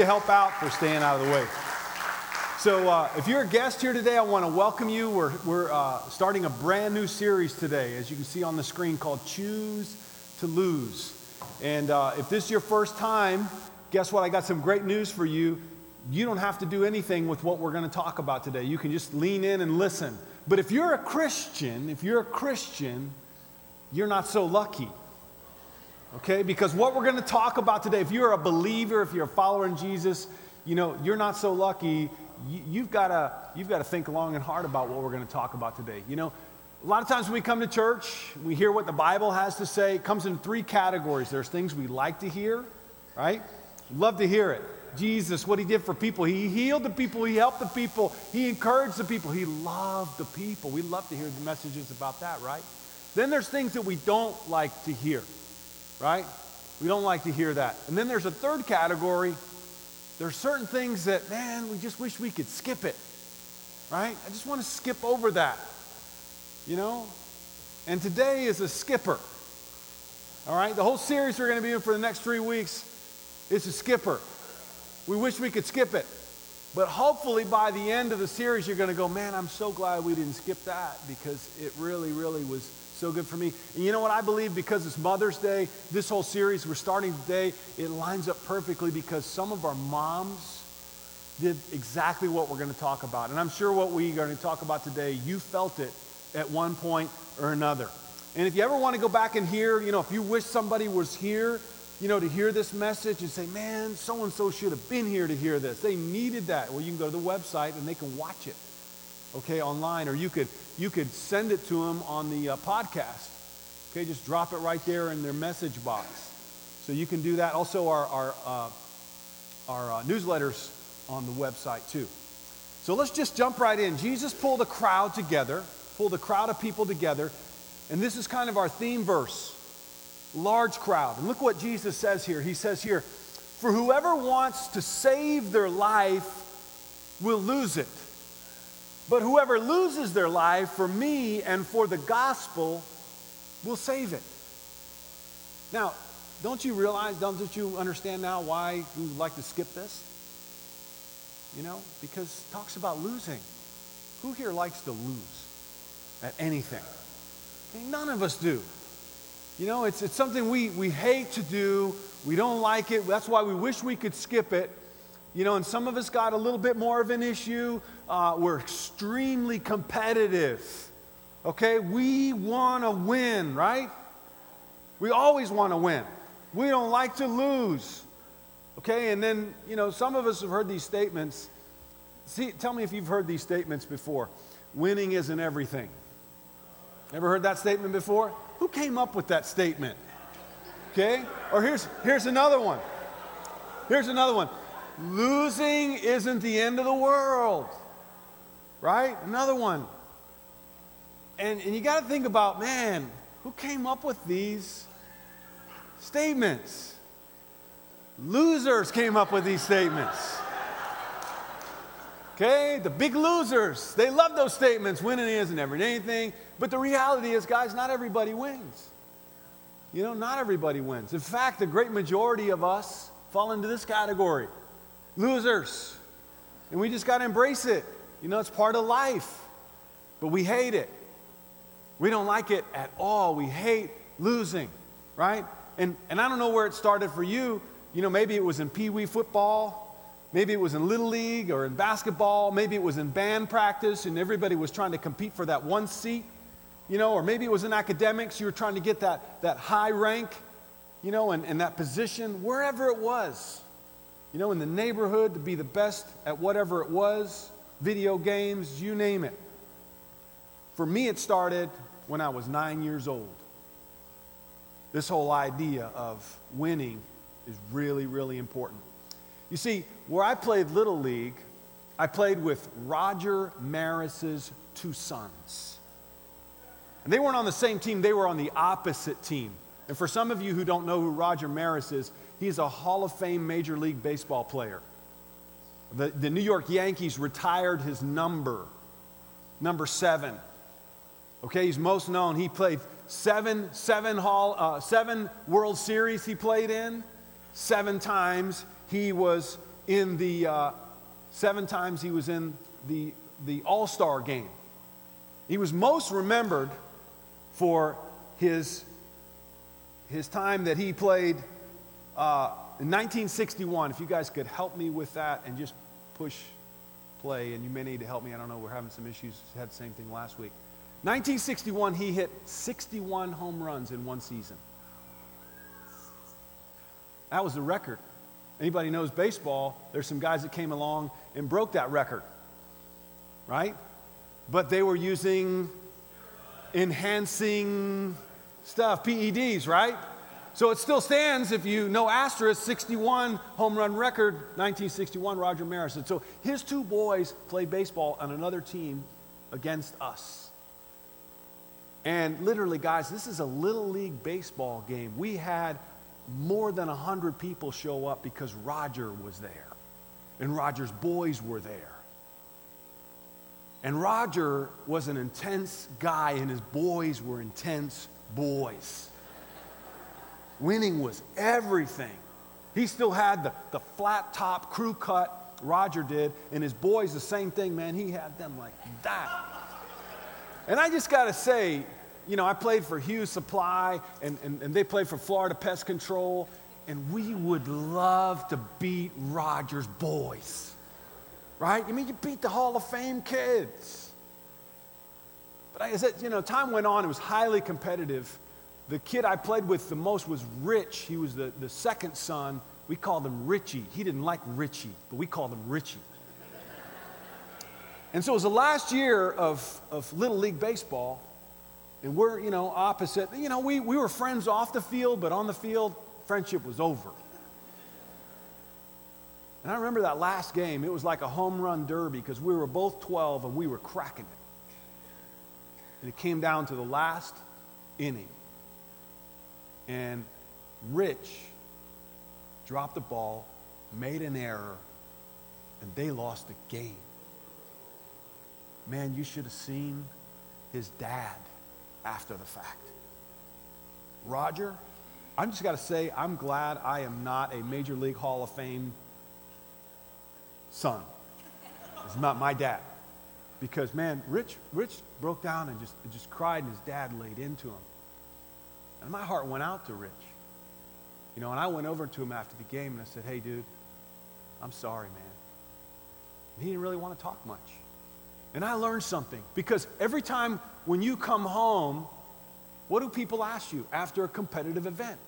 to help out for staying out of the way. So, uh, if you're a guest here today, I want to welcome you. We're, we're uh, starting a brand new series today, as you can see on the screen, called Choose to Lose. And uh, if this is your first time, guess what? I got some great news for you. You don't have to do anything with what we're going to talk about today. You can just lean in and listen. But if you're a Christian, if you're a Christian, you're not so lucky. Okay? Because what we're going to talk about today, if you're a believer, if you're a follower in Jesus, you know, you're not so lucky you, have got to you've got to think long and hard about what we're going to talk about today. You know, a lot of times when we come to church, we hear what the Bible has to say. It comes in three categories. There's things we like to hear, right? Love to hear it. Jesus, what he did for people. He healed the people, he helped the people, he encouraged the people, he loved the people. We love to hear the messages about that, right? Then there's things that we don't like to hear, right? We don't like to hear that. And then there's a third category there are certain things that, man, we just wish we could skip it, right? I just want to skip over that, you know? And today is a skipper, all right? The whole series we're going to be in for the next three weeks is a skipper. We wish we could skip it. But hopefully by the end of the series, you're going to go, man, I'm so glad we didn't skip that because it really, really was so good for me. And you know what? I believe because it's Mother's Day, this whole series we're starting today, it lines up perfectly because some of our moms did exactly what we're going to talk about. And I'm sure what we are going to talk about today, you felt it at one point or another. And if you ever want to go back and hear, you know, if you wish somebody was here, you know, to hear this message and say, man, so and so should have been here to hear this. They needed that. Well, you can go to the website and they can watch it, okay, online. Or you could you could send it to them on the uh, podcast. Okay, just drop it right there in their message box. So you can do that. Also, our, our, uh, our uh, newsletters on the website too. So let's just jump right in. Jesus pulled a crowd together, pulled a crowd of people together, and this is kind of our theme verse large crowd. And look what Jesus says here. He says here, For whoever wants to save their life will lose it. But whoever loses their life for me and for the gospel will save it. Now, don't you realize, don't you understand now why we would like to skip this? You know, because it talks about losing. Who here likes to lose at anything? Okay, none of us do. You know, it's, it's something we, we hate to do. We don't like it. That's why we wish we could skip it. You know, and some of us got a little bit more of an issue. Uh, we're extremely competitive. Okay? We want to win, right? We always want to win. We don't like to lose. Okay? And then, you know, some of us have heard these statements. See, tell me if you've heard these statements before. Winning isn't everything. Ever heard that statement before? Who came up with that statement? Okay? Or here's, here's another one. Here's another one. Losing isn't the end of the world. Right? Another one. And, and you got to think about, man, who came up with these statements? Losers came up with these statements. Okay, the big losers, they love those statements. Winning isn't everything. But the reality is, guys, not everybody wins. You know, not everybody wins. In fact, the great majority of us fall into this category losers. And we just got to embrace it. You know, it's part of life. But we hate it. We don't like it at all. We hate losing, right? And, and I don't know where it started for you. You know, maybe it was in Pee Wee football. Maybe it was in Little League or in basketball. Maybe it was in band practice and everybody was trying to compete for that one seat. You know, or maybe it was in academics. You were trying to get that, that high rank, you know, and, and that position, wherever it was you know, in the neighborhood to be the best at whatever it was, video games, you name it. For me, it started when I was nine years old. This whole idea of winning is really, really important. You see, where I played Little League, I played with Roger Maris's two sons. And they weren't on the same team, they were on the opposite team. And for some of you who don't know who Roger Maris is, He's a Hall of Fame Major League Baseball player. The, the New York Yankees retired his number, number seven. Okay, he's most known. He played seven, seven, hall, uh, seven World Series he played in. Seven times he was in the uh, seven times he was in the, the All Star game. He was most remembered for his, his time that he played uh, in 1961. If you guys could help me with that and just push play, and you may need to help me. I don't know. We're having some issues. Had the same thing last week. 1961, he hit 61 home runs in one season. That was the record. Anybody knows baseball, there's some guys that came along and broke that record, right? But they were using enhancing stuff, PEDs, right? So it still stands if you know asterisk 61 home run record, 1961, Roger Maris. So his two boys played baseball on another team against us. And literally, guys, this is a little league baseball game. We had more than 100 people show up because Roger was there and Roger's boys were there. And Roger was an intense guy, and his boys were intense boys. Winning was everything. He still had the, the flat top crew cut, Roger did, and his boys, the same thing, man. He had them like that. And I just got to say, you know, I played for Hughes Supply, and, and, and they played for Florida Pest Control, and we would love to beat Roger's boys. Right? I mean, you beat the Hall of Fame kids. But I said, you know, time went on, it was highly competitive. The kid I played with the most was Rich. He was the, the second son. We called him Richie. He didn't like Richie, but we called him Richie. And so it was the last year of, of Little League Baseball, and we're, you know, opposite. You know, we, we were friends off the field, but on the field, friendship was over. And I remember that last game, it was like a home run derby because we were both 12 and we were cracking it. And it came down to the last inning. And Rich dropped the ball, made an error, and they lost the game. Man, you should have seen his dad after the fact. Roger, I'm just got to say, I'm glad I am not a Major League Hall of Fame son. It's not my dad. Because, man, Rich, Rich broke down and just, just cried, and his dad laid into him. And my heart went out to Rich. You know, and I went over to him after the game and I said, hey, dude, I'm sorry, man. And he didn't really want to talk much. And I learned something because every time when you come home, what do people ask you after a competitive event?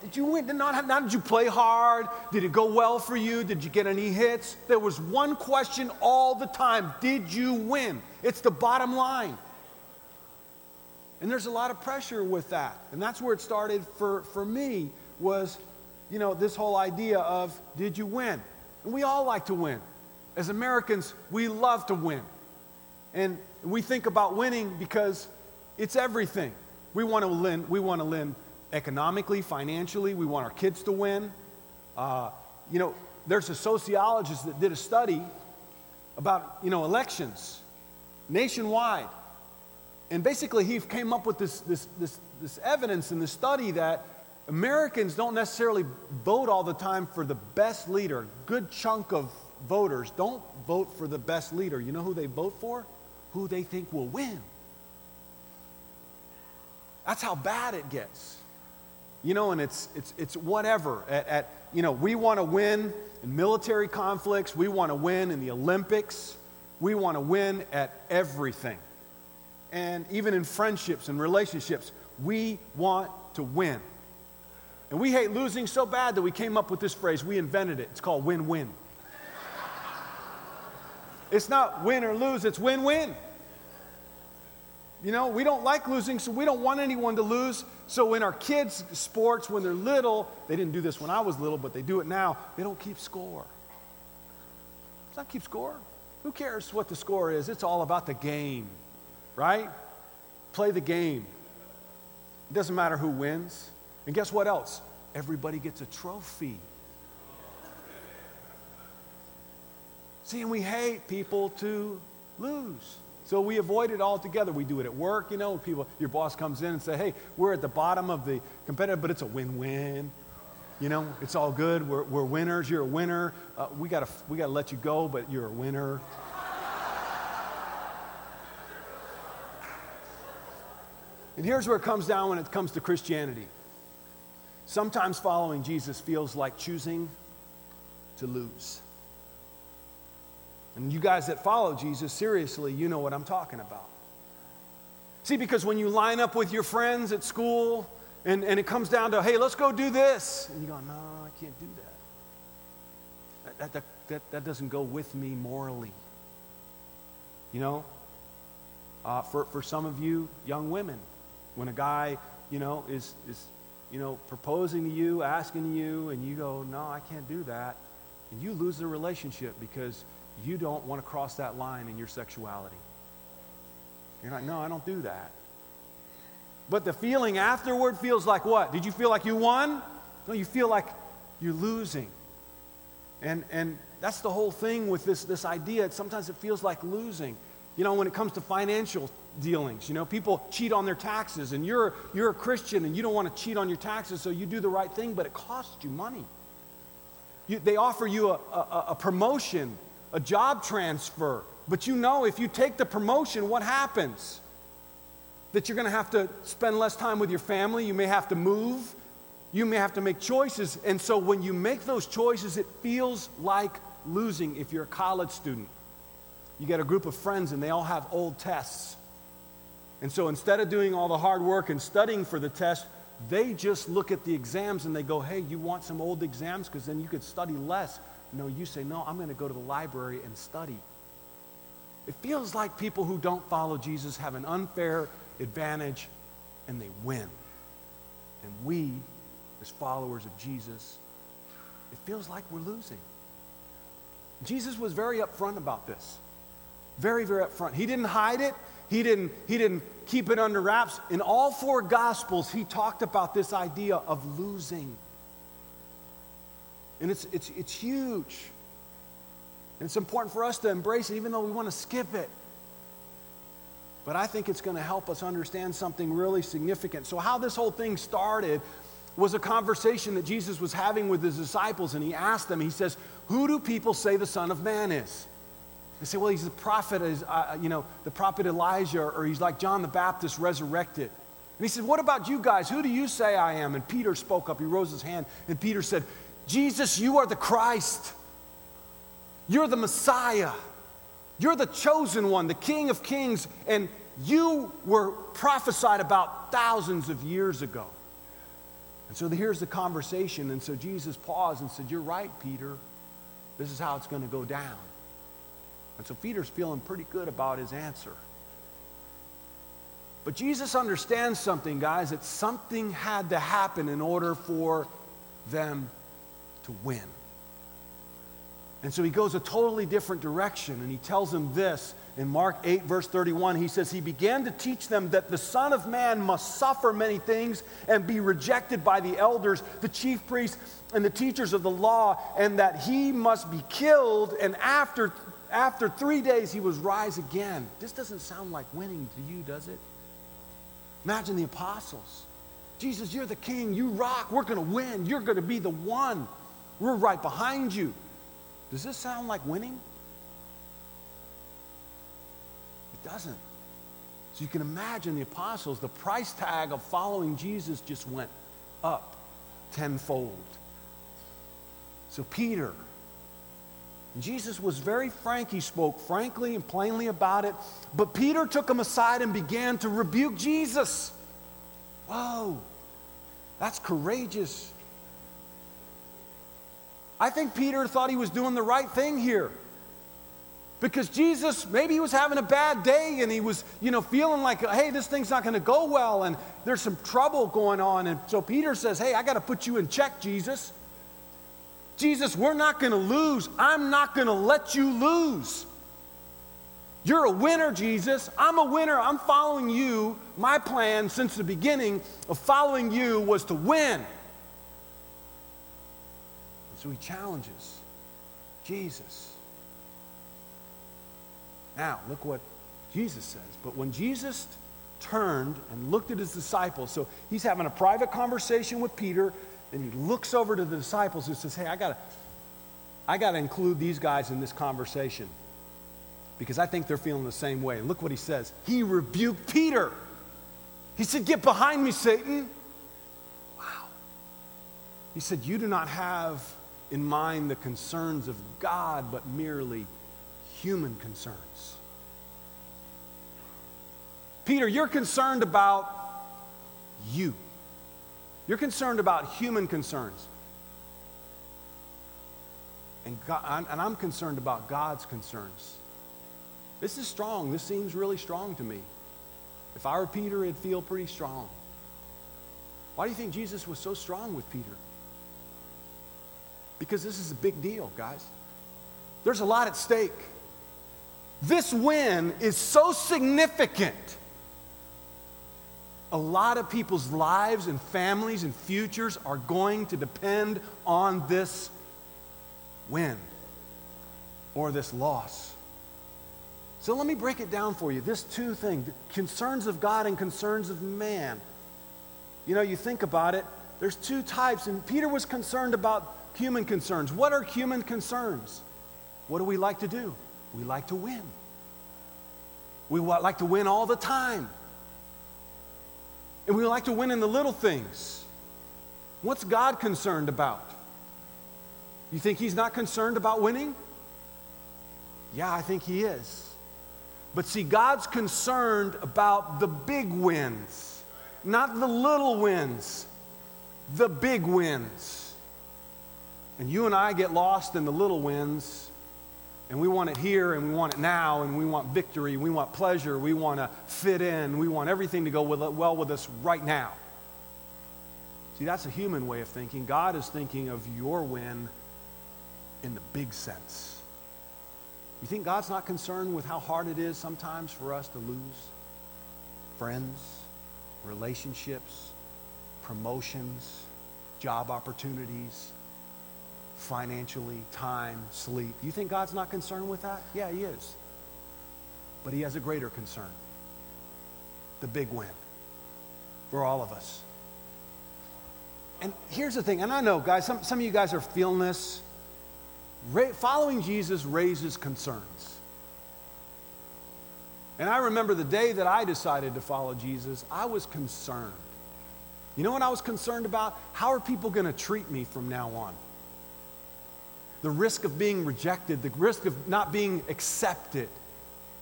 Did you win? Did Not, not did you play hard? Did it go well for you? Did you get any hits? There was one question all the time Did you win? It's the bottom line. And there's a lot of pressure with that. And that's where it started for, for me was, you know, this whole idea of did you win? And we all like to win. As Americans, we love to win. And we think about winning because it's everything. We want to win, we want to win economically, financially, we want our kids to win. Uh, you know, there's a sociologist that did a study about, you know, elections nationwide. And basically, he came up with this, this, this, this evidence in the study that Americans don't necessarily vote all the time for the best leader. Good chunk of voters don't vote for the best leader. You know who they vote for? Who they think will win. That's how bad it gets. You know, and it's, it's, it's whatever. At, at you know, we want to win in military conflicts, we want to win in the Olympics, we want to win at everything and even in friendships and relationships, we want to win. And we hate losing so bad that we came up with this phrase. We invented it. It's called win win. it's not win or lose, it's win win. You know, we don't like losing, so we don't want anyone to lose. So in our kids' sports, when they're little, they didn't do this when I was little, but they do it now, they don't keep score. It's not keep score. Who cares what the score is? It's all about the game right? Play the game. It doesn't matter who wins. And guess what else? Everybody gets a trophy. See, and we hate people to lose. So we avoid it altogether. We do it at work, you know, people, your boss comes in and say, hey, we're at the bottom of the competitive, but it's a win-win. You know, it's all good. We're, we're winners. You're a winner. Uh, we got we to let you go, but you're a winner. And here's where it comes down when it comes to Christianity. Sometimes following Jesus feels like choosing to lose. And you guys that follow Jesus, seriously, you know what I'm talking about. See, because when you line up with your friends at school and, and it comes down to, hey, let's go do this, and you go, no, I can't do that. That, that, that, that doesn't go with me morally. You know? Uh, for, for some of you young women, when a guy, you know, is, is, you know, proposing to you, asking you, and you go, no, I can't do that, and you lose the relationship because you don't want to cross that line in your sexuality. You're like, no, I don't do that. But the feeling afterward feels like what? Did you feel like you won? No, you feel like you're losing. And, and that's the whole thing with this, this idea. Sometimes it feels like losing. You know, when it comes to financial dealings, you know, people cheat on their taxes, and you're, you're a Christian and you don't want to cheat on your taxes, so you do the right thing, but it costs you money. You, they offer you a, a, a promotion, a job transfer, but you know if you take the promotion, what happens? That you're going to have to spend less time with your family, you may have to move, you may have to make choices. And so when you make those choices, it feels like losing if you're a college student. You get a group of friends and they all have old tests. And so instead of doing all the hard work and studying for the test, they just look at the exams and they go, hey, you want some old exams? Because then you could study less. No, you say, no, I'm going to go to the library and study. It feels like people who don't follow Jesus have an unfair advantage and they win. And we, as followers of Jesus, it feels like we're losing. Jesus was very upfront about this. Very, very upfront. He didn't hide it. He didn't, he didn't keep it under wraps. In all four Gospels, he talked about this idea of losing. And it's, it's, it's huge. And it's important for us to embrace it, even though we want to skip it. But I think it's going to help us understand something really significant. So, how this whole thing started was a conversation that Jesus was having with his disciples, and he asked them, He says, Who do people say the Son of Man is? They say, Well, he's the prophet, uh, you know, the prophet Elijah, or he's like John the Baptist resurrected. And he said, What about you guys? Who do you say I am? And Peter spoke up. He rose his hand, and Peter said, Jesus, you are the Christ. You're the Messiah. You're the chosen one, the King of Kings, and you were prophesied about thousands of years ago. And so here's the conversation. And so Jesus paused and said, You're right, Peter. This is how it's going to go down. And so Peter's feeling pretty good about his answer. But Jesus understands something, guys, that something had to happen in order for them to win. And so he goes a totally different direction, and he tells them this in Mark 8, verse 31. He says, He began to teach them that the Son of Man must suffer many things and be rejected by the elders, the chief priests, and the teachers of the law, and that he must be killed, and after, after three days he was rise again. This doesn't sound like winning to you, does it? Imagine the apostles. Jesus, you're the king. You rock. We're going to win. You're going to be the one. We're right behind you. Does this sound like winning? It doesn't. So you can imagine the apostles, the price tag of following Jesus just went up tenfold. So Peter, Jesus was very frank. He spoke frankly and plainly about it. But Peter took him aside and began to rebuke Jesus. Whoa, that's courageous. I think Peter thought he was doing the right thing here. Because Jesus, maybe he was having a bad day and he was, you know, feeling like, hey, this thing's not going to go well and there's some trouble going on. And so Peter says, hey, I got to put you in check, Jesus. Jesus, we're not going to lose. I'm not going to let you lose. You're a winner, Jesus. I'm a winner. I'm following you. My plan since the beginning of following you was to win. And So he challenges Jesus. Now, look what Jesus says. But when Jesus turned and looked at his disciples, so he's having a private conversation with Peter, And he looks over to the disciples and says, Hey, I got to I got to include these guys in this conversation because I think they're feeling the same way. Look what he says. He rebuked Peter. He said, Get behind me, Satan. Wow. He said, You do not have in mind the concerns of God, but merely human concerns. Peter, you're concerned about you. You're concerned about human concerns. And, God, and I'm concerned about God's concerns. This is strong. This seems really strong to me. If I were Peter, it'd feel pretty strong. Why do you think Jesus was so strong with Peter? Because this is a big deal, guys. There's a lot at stake. This win is so significant. A lot of people's lives and families and futures are going to depend on this win or this loss. So let me break it down for you. This two thing concerns of God and concerns of man. You know, you think about it, there's two types, and Peter was concerned about human concerns. What are human concerns? What do we like to do? We like to win. We like to win all the time. And we like to win in the little things. What's God concerned about? You think He's not concerned about winning? Yeah, I think He is. But see, God's concerned about the big wins, not the little wins, the big wins. And you and I get lost in the little wins, and we want it here, and we want it now, and we want victory, we want pleasure, we want to fit in, we want everything to go well with us right now. See, that's a human way of thinking. God is thinking of your win in the big sense. You think God's not concerned with how hard it is sometimes for us to lose friends, relationships, promotions, job opportunities, financially, time, sleep? You think God's not concerned with that? Yeah, He is. But He has a greater concern the big win for all of us. And here's the thing, and I know, guys, some, some of you guys are feeling this. Ra- following Jesus raises concerns. And I remember the day that I decided to follow Jesus, I was concerned. You know what I was concerned about? How are people going to treat me from now on? The risk of being rejected, the risk of not being accepted.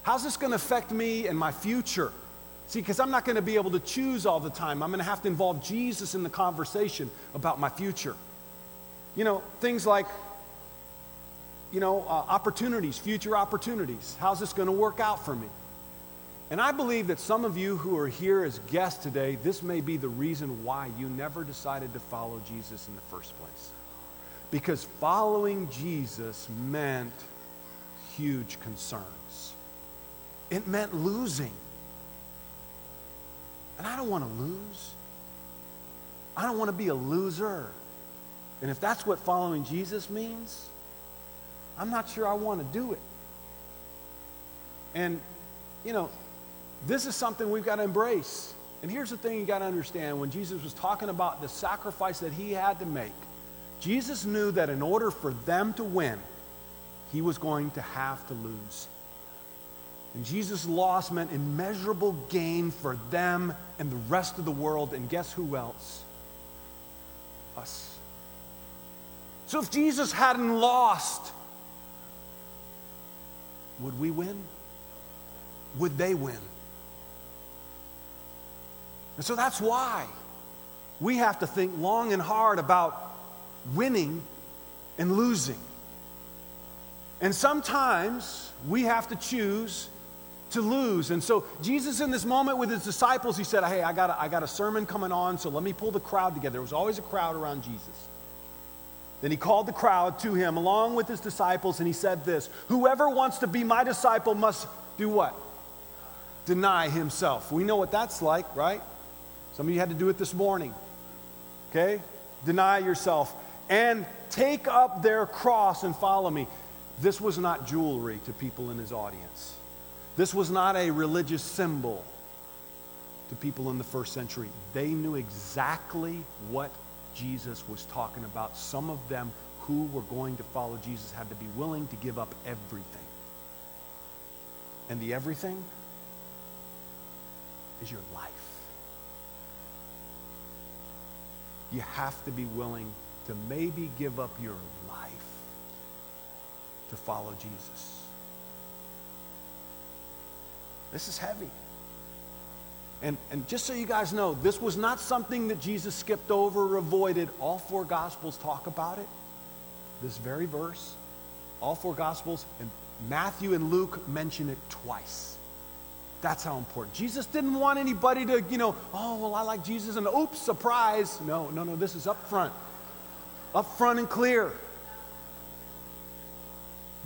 How's this going to affect me and my future? See, because I'm not going to be able to choose all the time. I'm going to have to involve Jesus in the conversation about my future. You know, things like you know, uh, opportunities, future opportunities. How's this going to work out for me? And I believe that some of you who are here as guests today, this may be the reason why you never decided to follow Jesus in the first place. Because following Jesus meant huge concerns, it meant losing. And I don't want to lose. I don't want to be a loser. And if that's what following Jesus means, I'm not sure I want to do it. And, you know, this is something we've got to embrace. And here's the thing you got to understand when Jesus was talking about the sacrifice that he had to make, Jesus knew that in order for them to win, he was going to have to lose. And Jesus' loss meant immeasurable gain for them and the rest of the world. And guess who else? Us. So if Jesus hadn't lost, would we win? Would they win? And so that's why we have to think long and hard about winning and losing. And sometimes we have to choose to lose. And so Jesus in this moment with his disciples, he said, Hey, I got a, I got a sermon coming on, so let me pull the crowd together. There was always a crowd around Jesus. Then he called the crowd to him along with his disciples, and he said this Whoever wants to be my disciple must do what? Deny himself. We know what that's like, right? Some of you had to do it this morning. Okay? Deny yourself and take up their cross and follow me. This was not jewelry to people in his audience. This was not a religious symbol to people in the first century. They knew exactly what Jesus was talking about. Some of them who were going to follow Jesus had to be willing to give up everything. And the everything is your life. You have to be willing to maybe give up your life to follow Jesus. This is heavy. And, and just so you guys know, this was not something that Jesus skipped over or avoided. All four Gospels talk about it. This very verse, all four Gospels, and Matthew and Luke mention it twice. That's how important. Jesus didn't want anybody to, you know, oh, well, I like Jesus, and oops, surprise. No, no, no, this is up front. Up front and clear.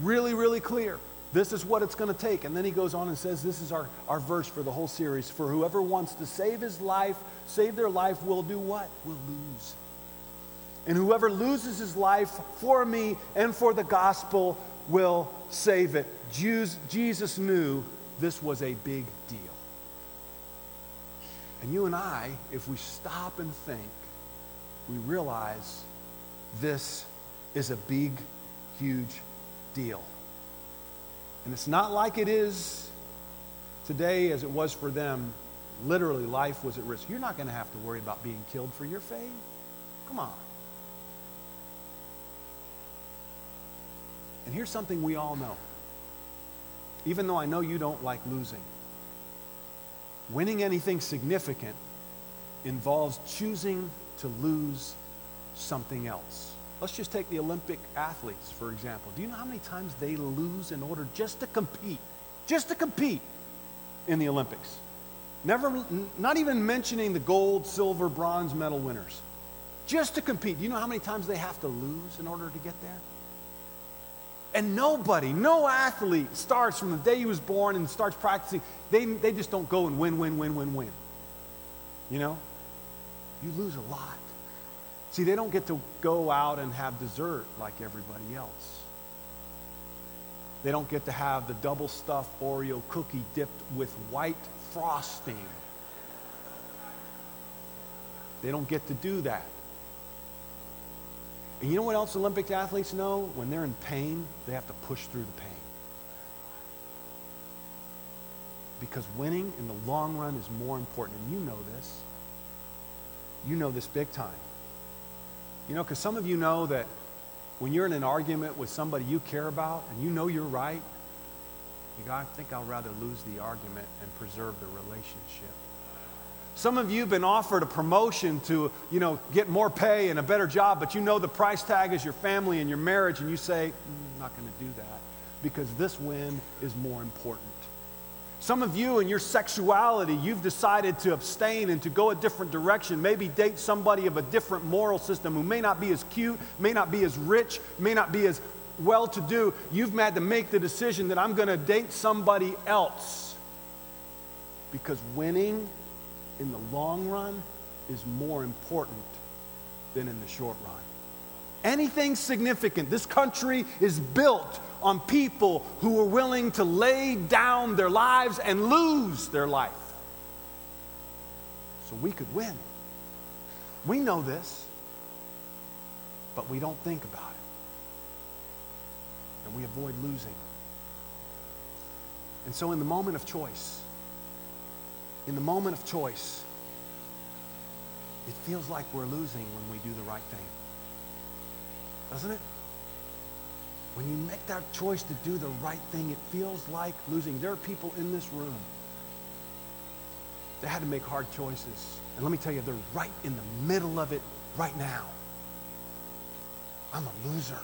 Really, really clear. This is what it's going to take. And then he goes on and says, This is our, our verse for the whole series. For whoever wants to save his life, save their life, will do what? Will lose. And whoever loses his life for me and for the gospel will save it. Jews, Jesus knew this was a big deal. And you and I, if we stop and think, we realize this is a big, huge deal. And it's not like it is today as it was for them. Literally, life was at risk. You're not going to have to worry about being killed for your faith. Come on. And here's something we all know. Even though I know you don't like losing, winning anything significant involves choosing to lose something else. Let's just take the Olympic athletes, for example. Do you know how many times they lose in order just to compete? Just to compete in the Olympics. Never, not even mentioning the gold, silver, bronze medal winners. Just to compete. Do you know how many times they have to lose in order to get there? And nobody, no athlete starts from the day he was born and starts practicing. They, they just don't go and win, win, win, win, win. You know? You lose a lot. See, they don't get to go out and have dessert like everybody else. They don't get to have the double stuffed Oreo cookie dipped with white frosting. They don't get to do that. And you know what else Olympic athletes know? When they're in pain, they have to push through the pain. Because winning in the long run is more important. And you know this. You know this big time. You know, because some of you know that when you're in an argument with somebody you care about and you know you're right, you go, I think I'll rather lose the argument and preserve the relationship. Some of you have been offered a promotion to, you know, get more pay and a better job, but you know the price tag is your family and your marriage, and you say, mm, I'm not going to do that because this win is more important. Some of you in your sexuality, you've decided to abstain and to go a different direction. Maybe date somebody of a different moral system who may not be as cute, may not be as rich, may not be as well to do. You've had to make the decision that I'm going to date somebody else. Because winning in the long run is more important than in the short run. Anything significant, this country is built on people who are willing to lay down their lives and lose their life. So we could win. We know this, but we don't think about it. And we avoid losing. And so, in the moment of choice, in the moment of choice, it feels like we're losing when we do the right thing. Doesn't it? When you make that choice to do the right thing, it feels like losing. There are people in this room that had to make hard choices. And let me tell you, they're right in the middle of it right now. I'm a loser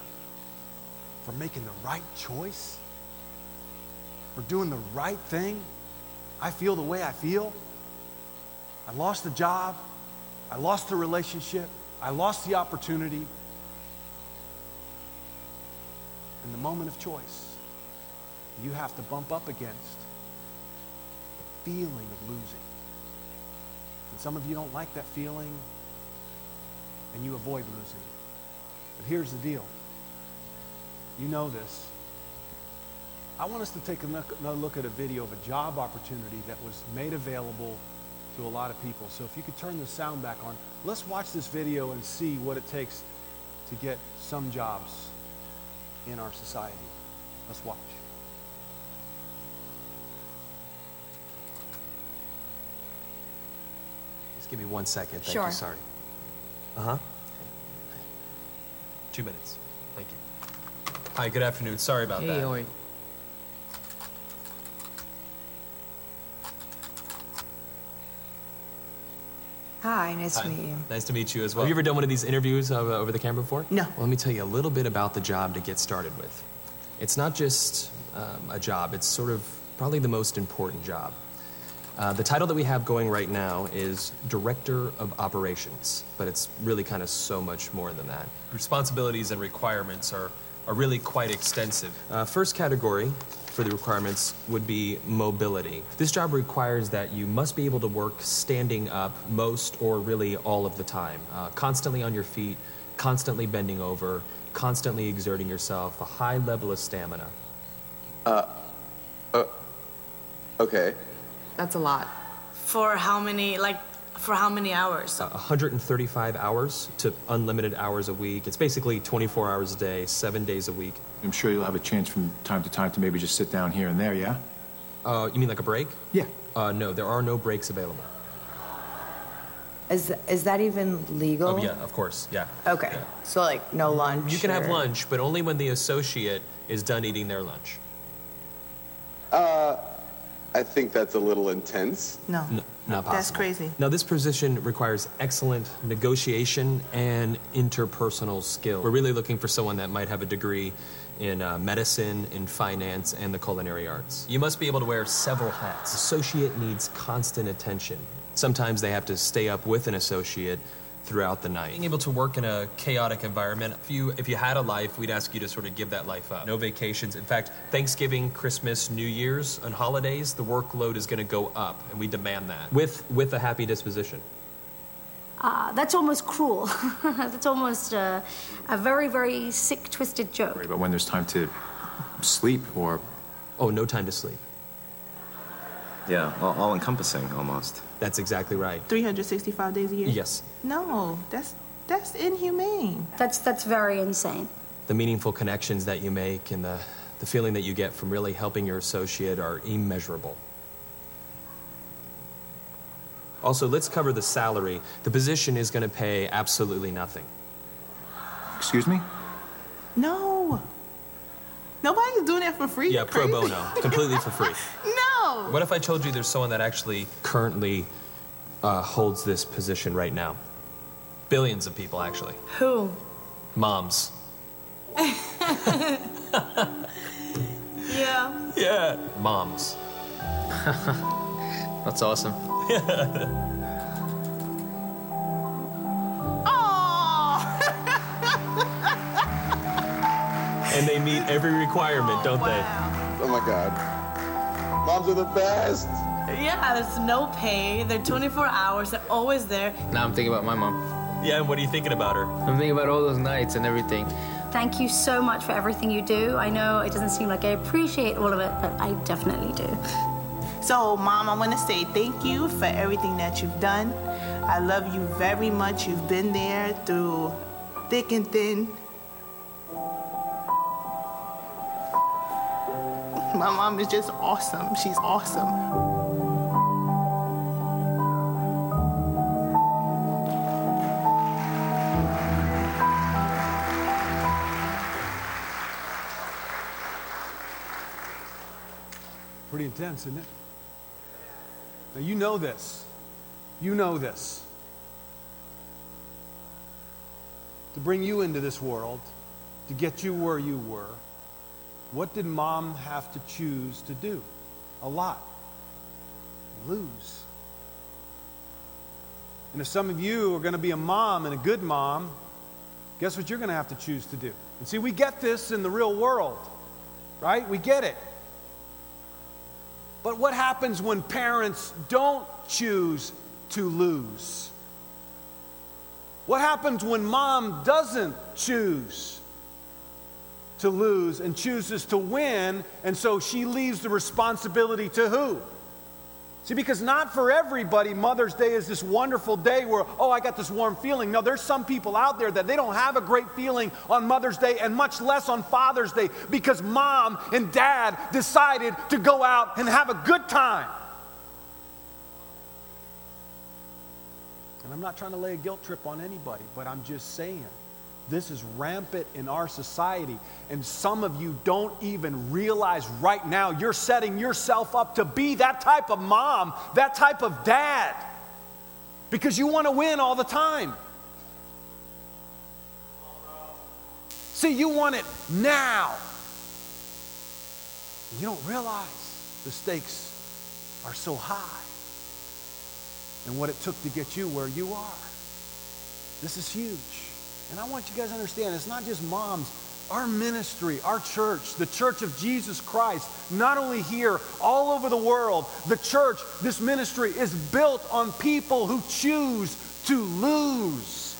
for making the right choice, for doing the right thing. I feel the way I feel. I lost the job. I lost the relationship. I lost the opportunity. In the moment of choice, you have to bump up against the feeling of losing. And some of you don't like that feeling, and you avoid losing. But here's the deal you know this. I want us to take another look at a video of a job opportunity that was made available to a lot of people. So if you could turn the sound back on, let's watch this video and see what it takes to get some jobs in our society. Let's watch. Just give me one second. Thank Sure. you. Sorry. Uh huh. Two minutes. Thank you. Hi, good afternoon. Sorry about Hey, that. how Hi, nice Hi. to meet you. Nice to meet you as well. Have you ever done one of these interviews uh, over the camera before? No. Well, let me tell you a little bit about the job to get started with. It's not just um, a job, it's sort of probably the most important job. Uh, the title that we have going right now is Director of Operations, but it's really kind of so much more than that. Responsibilities and requirements are, are really quite extensive. Uh, first category for the requirements would be mobility. This job requires that you must be able to work standing up most or really all of the time, uh, constantly on your feet, constantly bending over, constantly exerting yourself, a high level of stamina. Uh, uh, okay. That's a lot. For how many, like, for how many hours? Uh, 135 hours to unlimited hours a week. It's basically 24 hours a day, seven days a week. I'm sure you'll have a chance from time to time to maybe just sit down here and there, yeah? Uh, you mean like a break? Yeah. Uh, no, there are no breaks available. Is is that even legal? Oh, yeah, of course, yeah. Okay. Yeah. So like no lunch. You can have lunch, but only when the associate is done eating their lunch. I think that's a little intense. No. N- not possible. That's crazy. Now, this position requires excellent negotiation and interpersonal skill. We're really looking for someone that might have a degree in uh, medicine, in finance, and the culinary arts. You must be able to wear several hats. Associate needs constant attention. Sometimes they have to stay up with an associate throughout the night. Being able to work in a chaotic environment, if you if you had a life, we'd ask you to sort of give that life up. No vacations. In fact, Thanksgiving, Christmas, New Year's, and holidays, the workload is going to go up, and we demand that with with a happy disposition. Uh, that's almost cruel. that's almost uh, a very, very sick, twisted joke. But when there's time to sleep or Oh, no time to sleep. Yeah, all, all encompassing almost. That's exactly right. 365 days a year? Yes. No, that's that's inhumane. That's that's very insane. The meaningful connections that you make and the, the feeling that you get from really helping your associate are immeasurable. Also, let's cover the salary. The position is going to pay absolutely nothing. excuse me? No. Nobody's doing that for free. Yeah, pro bono, completely for free. No. What if I told you there's someone that actually currently uh, holds this position right now? Billions of people, actually. Who? Moms. Yeah. Yeah. Moms. That's awesome. And they meet every requirement, don't they? Oh my god. Moms are the best. Yeah, there's no pay. They're 24 hours. They're always there. Now I'm thinking about my mom. Yeah, and what are you thinking about her? I'm thinking about all those nights and everything. Thank you so much for everything you do. I know it doesn't seem like I appreciate all of it, but I definitely do. So, Mom, I want to say thank you for everything that you've done. I love you very much. You've been there through thick and thin. My mom is just awesome. She's awesome. Pretty intense, isn't it? Now, you know this. You know this. To bring you into this world, to get you where you were, what did mom have to choose to do? A lot. Lose. And if some of you are going to be a mom and a good mom, guess what you're going to have to choose to do? And see, we get this in the real world, right? We get it. But what happens when parents don't choose to lose? What happens when mom doesn't choose to lose and chooses to win, and so she leaves the responsibility to who? See, because not for everybody, Mother's Day is this wonderful day where, oh, I got this warm feeling. No, there's some people out there that they don't have a great feeling on Mother's Day and much less on Father's Day because mom and dad decided to go out and have a good time. And I'm not trying to lay a guilt trip on anybody, but I'm just saying this is rampant in our society. And some of you don't even realize right now you're setting yourself up to be that type of mom, that type of dad, because you want to win all the time. See, you want it now. You don't realize the stakes are so high and what it took to get you where you are. This is huge. And I want you guys to understand it's not just moms. Our ministry, our church, the church of Jesus Christ, not only here, all over the world, the church, this ministry is built on people who choose to lose.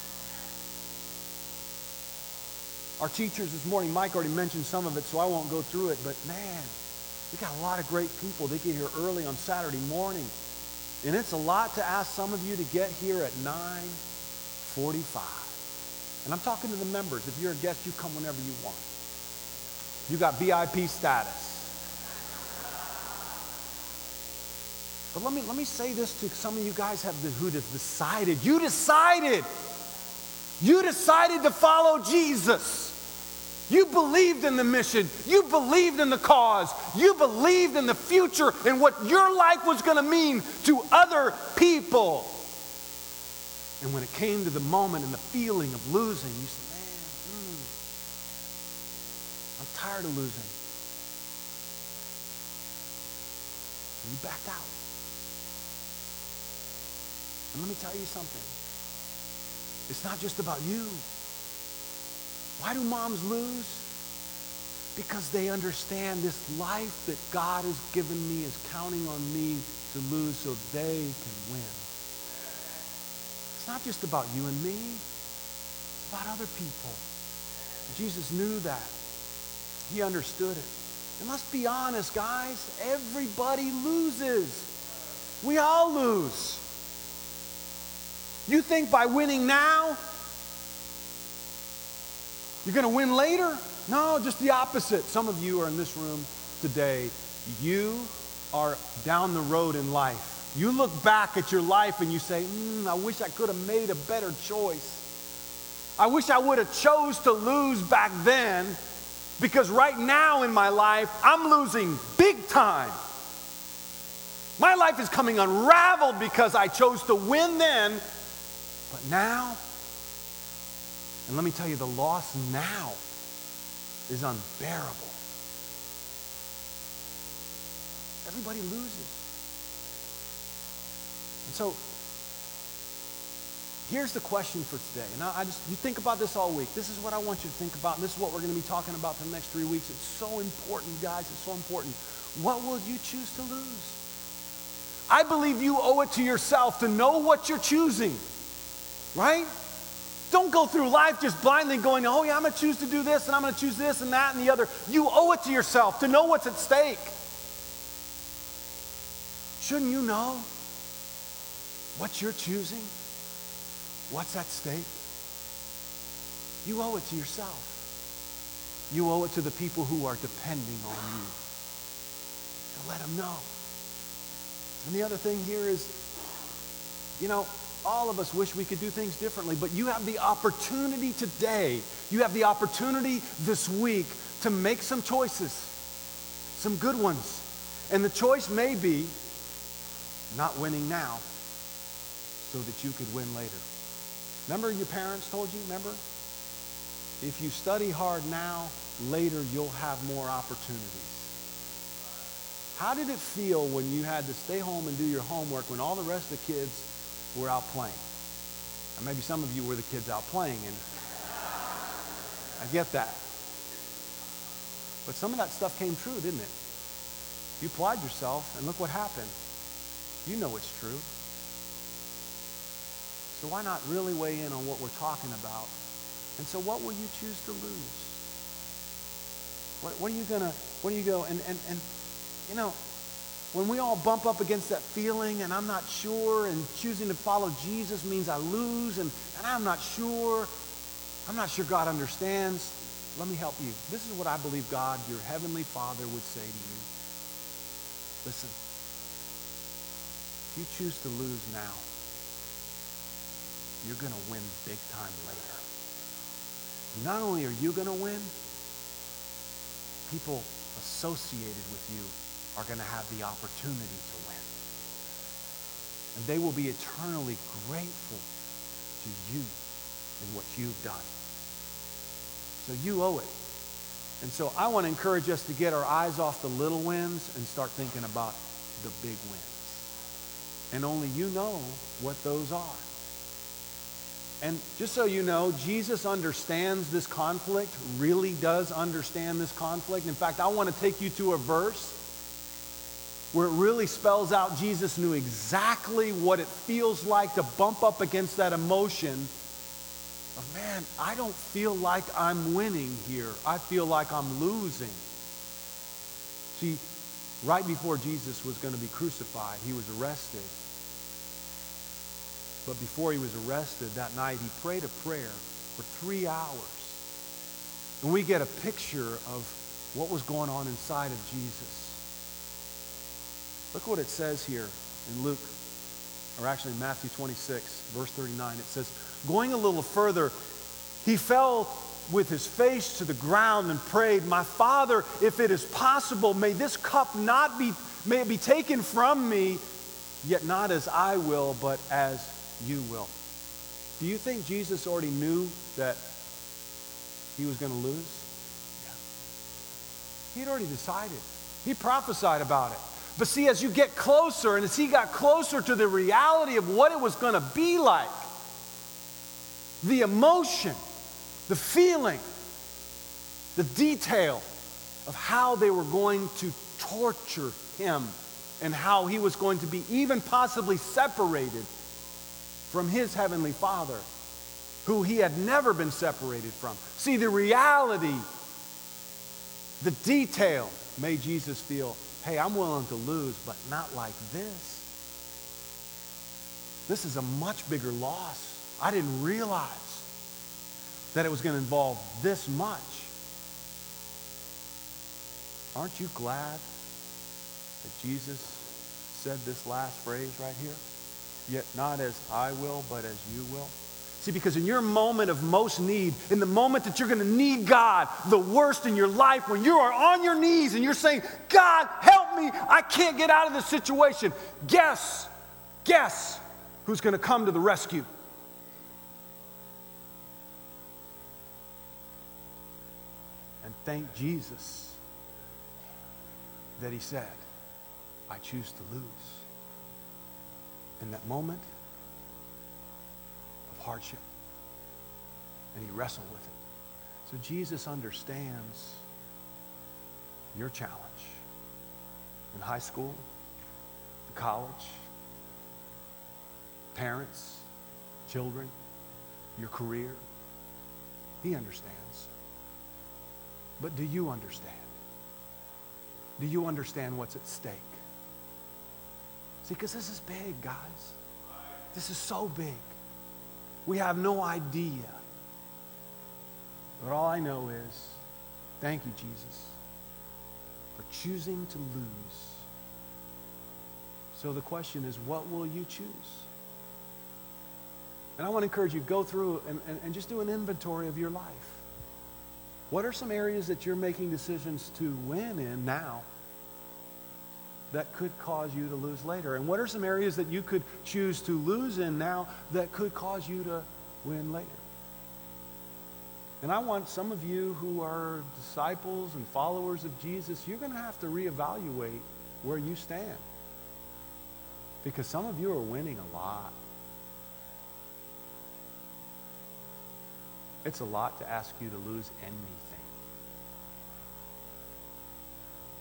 Our teachers this morning, Mike already mentioned some of it, so I won't go through it, but man, we got a lot of great people. They get here early on Saturday morning. And it's a lot to ask some of you to get here at 945. And I'm talking to the members. If you're a guest, you come whenever you want. You got VIP status. But let me, let me say this to some of you guys have who have decided. You decided. You decided to follow Jesus. You believed in the mission. You believed in the cause. You believed in the future and what your life was going to mean to other people. And when it came to the moment and the feeling of losing, you said, man, mm, I'm tired of losing. And you backed out. And let me tell you something. It's not just about you. Why do moms lose? Because they understand this life that God has given me is counting on me to lose so they can win not just about you and me, it's about other people. Jesus knew that. He understood it. And let's be honest, guys, everybody loses. We all lose. You think by winning now, you're going to win later? No, just the opposite. Some of you are in this room today. You are down the road in life you look back at your life and you say, mm, I wish I could have made a better choice. I wish I would have chose to lose back then because right now in my life, I'm losing big time. My life is coming unraveled because I chose to win then, but now, and let me tell you, the loss now is unbearable. Everybody loses. And so here's the question for today. And I, I just, you think about this all week. This is what I want you to think about. And this is what we're going to be talking about for the next three weeks. It's so important, guys. It's so important. What will you choose to lose? I believe you owe it to yourself to know what you're choosing, right? Don't go through life just blindly going, oh, yeah, I'm going to choose to do this and I'm going to choose this and that and the other. You owe it to yourself to know what's at stake. Shouldn't you know? What you're choosing, what's at stake, you owe it to yourself. You owe it to the people who are depending on you to let them know. And the other thing here is, you know, all of us wish we could do things differently, but you have the opportunity today, you have the opportunity this week to make some choices, some good ones. And the choice may be not winning now, so that you could win later. Remember your parents told you, remember? If you study hard now, later you'll have more opportunities. How did it feel when you had to stay home and do your homework when all the rest of the kids were out playing? Or maybe some of you were the kids out playing, and I get that. But some of that stuff came true, didn't it? You applied yourself, and look what happened. You know it's true. So why not really weigh in on what we're talking about? And so what will you choose to lose? What, what are you gonna, what are you go, and, and, and, you know, when we all bump up against that feeling and I'm not sure and choosing to follow Jesus means I lose and, and I'm not sure, I'm not sure God understands, let me help you. This is what I believe God, your heavenly Father, would say to you. Listen, if you choose to lose now, you're going to win big time later. Not only are you going to win, people associated with you are going to have the opportunity to win. And they will be eternally grateful to you and what you've done. So you owe it. And so I want to encourage us to get our eyes off the little wins and start thinking about the big wins. And only you know what those are. And just so you know, Jesus understands this conflict, really does understand this conflict. In fact, I want to take you to a verse where it really spells out Jesus knew exactly what it feels like to bump up against that emotion of, man, I don't feel like I'm winning here. I feel like I'm losing. See, right before Jesus was going to be crucified, he was arrested. But before he was arrested that night, he prayed a prayer for three hours. And we get a picture of what was going on inside of Jesus. Look what it says here in Luke, or actually in Matthew 26, verse 39. It says, Going a little further, he fell with his face to the ground and prayed, My Father, if it is possible, may this cup not be, may it be taken from me, yet not as I will, but as you will. Do you think Jesus already knew that he was going to lose? Yeah. He'd already decided. He prophesied about it. But see, as you get closer, and as he got closer to the reality of what it was going to be like, the emotion, the feeling, the detail of how they were going to torture him and how he was going to be even possibly separated from his heavenly Father, who he had never been separated from. See, the reality, the detail made Jesus feel hey, I'm willing to lose, but not like this. This is a much bigger loss. I didn't realize that it was going to involve this much. Aren't you glad that Jesus said this last phrase right here? Yet not as I will, but as you will. See, because in your moment of most need, in the moment that you're going to need God the worst in your life, when you are on your knees and you're saying, God, help me, I can't get out of this situation, guess, guess who's going to come to the rescue? And thank Jesus that He said, I choose to lose. In that moment, of hardship. And he wrestled with it. So Jesus understands your challenge in high school, college, parents, children, your career. He understands. But do you understand? Do you understand what's at stake? See, because this is big, guys. This is so big. We have no idea. But all I know is thank you, Jesus, for choosing to lose. So the question is, what will you choose? And I want to encourage you, go through and, and, and just do an inventory of your life. What are some areas that you're making decisions to win in now that could cause you to lose later? And what are some areas that you could choose to lose in now that could cause you to win later? And I want some of you who are disciples and followers of Jesus, you're going to have to reevaluate where you stand. Because some of you are winning a lot. It's a lot to ask you to lose anything.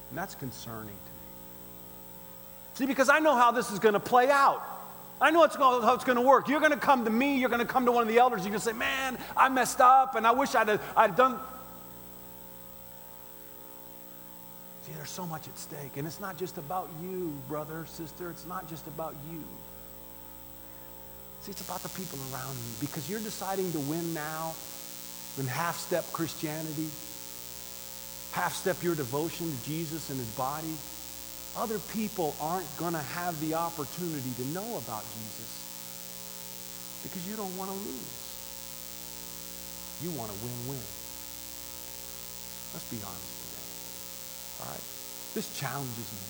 And that's concerning to me. See, because I know how this is going to play out. I know how it's going to work. You're going to come to me, you're going to come to one of the elders, you're going to say, Man, I messed up and I wish I'd, I'd done. See, there's so much at stake. And it's not just about you, brother, sister. It's not just about you. See, it's about the people around you because you're deciding to win now in half step Christianity, half step your devotion to Jesus and his body. Other people aren't going to have the opportunity to know about Jesus because you don't want to lose. You want to win win. Let's be honest today. All right? This challenges me.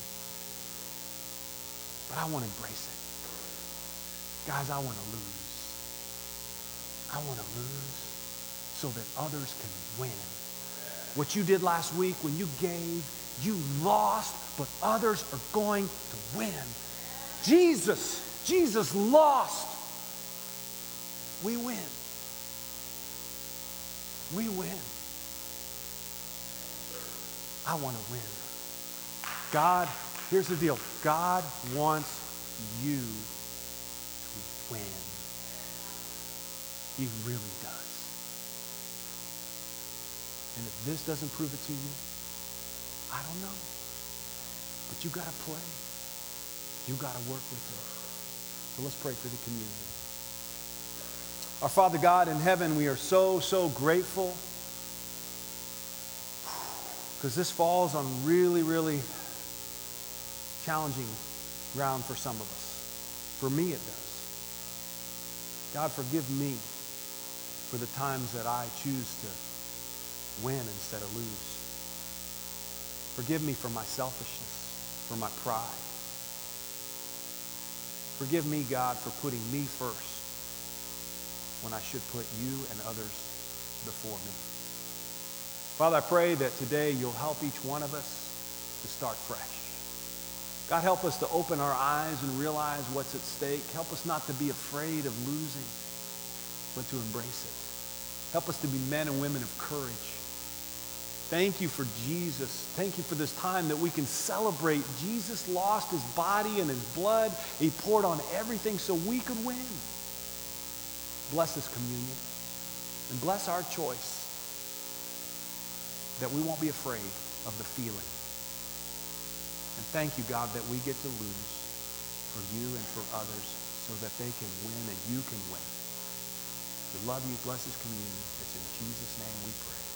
But I want to embrace it. Guys, I want to lose. I want to lose so that others can win. What you did last week when you gave, you lost, but others are going to win. Jesus, Jesus lost. We win. We win. I want to win. God, here's the deal God wants you to win. He really does. And if this doesn't prove it to you, I don't know. But you got to play. You got to work with it. So let's pray for the community. Our Father God in heaven, we are so, so grateful because this falls on really, really challenging ground for some of us. For me, it does. God, forgive me for the times that I choose to win instead of lose. Forgive me for my selfishness, for my pride. Forgive me, God, for putting me first when I should put you and others before me. Father, I pray that today you'll help each one of us to start fresh. God, help us to open our eyes and realize what's at stake. Help us not to be afraid of losing, but to embrace it. Help us to be men and women of courage. Thank you for Jesus. Thank you for this time that we can celebrate. Jesus lost his body and his blood. He poured on everything so we could win. Bless this communion and bless our choice that we won't be afraid of the feeling. And thank you, God, that we get to lose for you and for others so that they can win and you can win. We love you. Bless this communion. It's in Jesus' name we pray.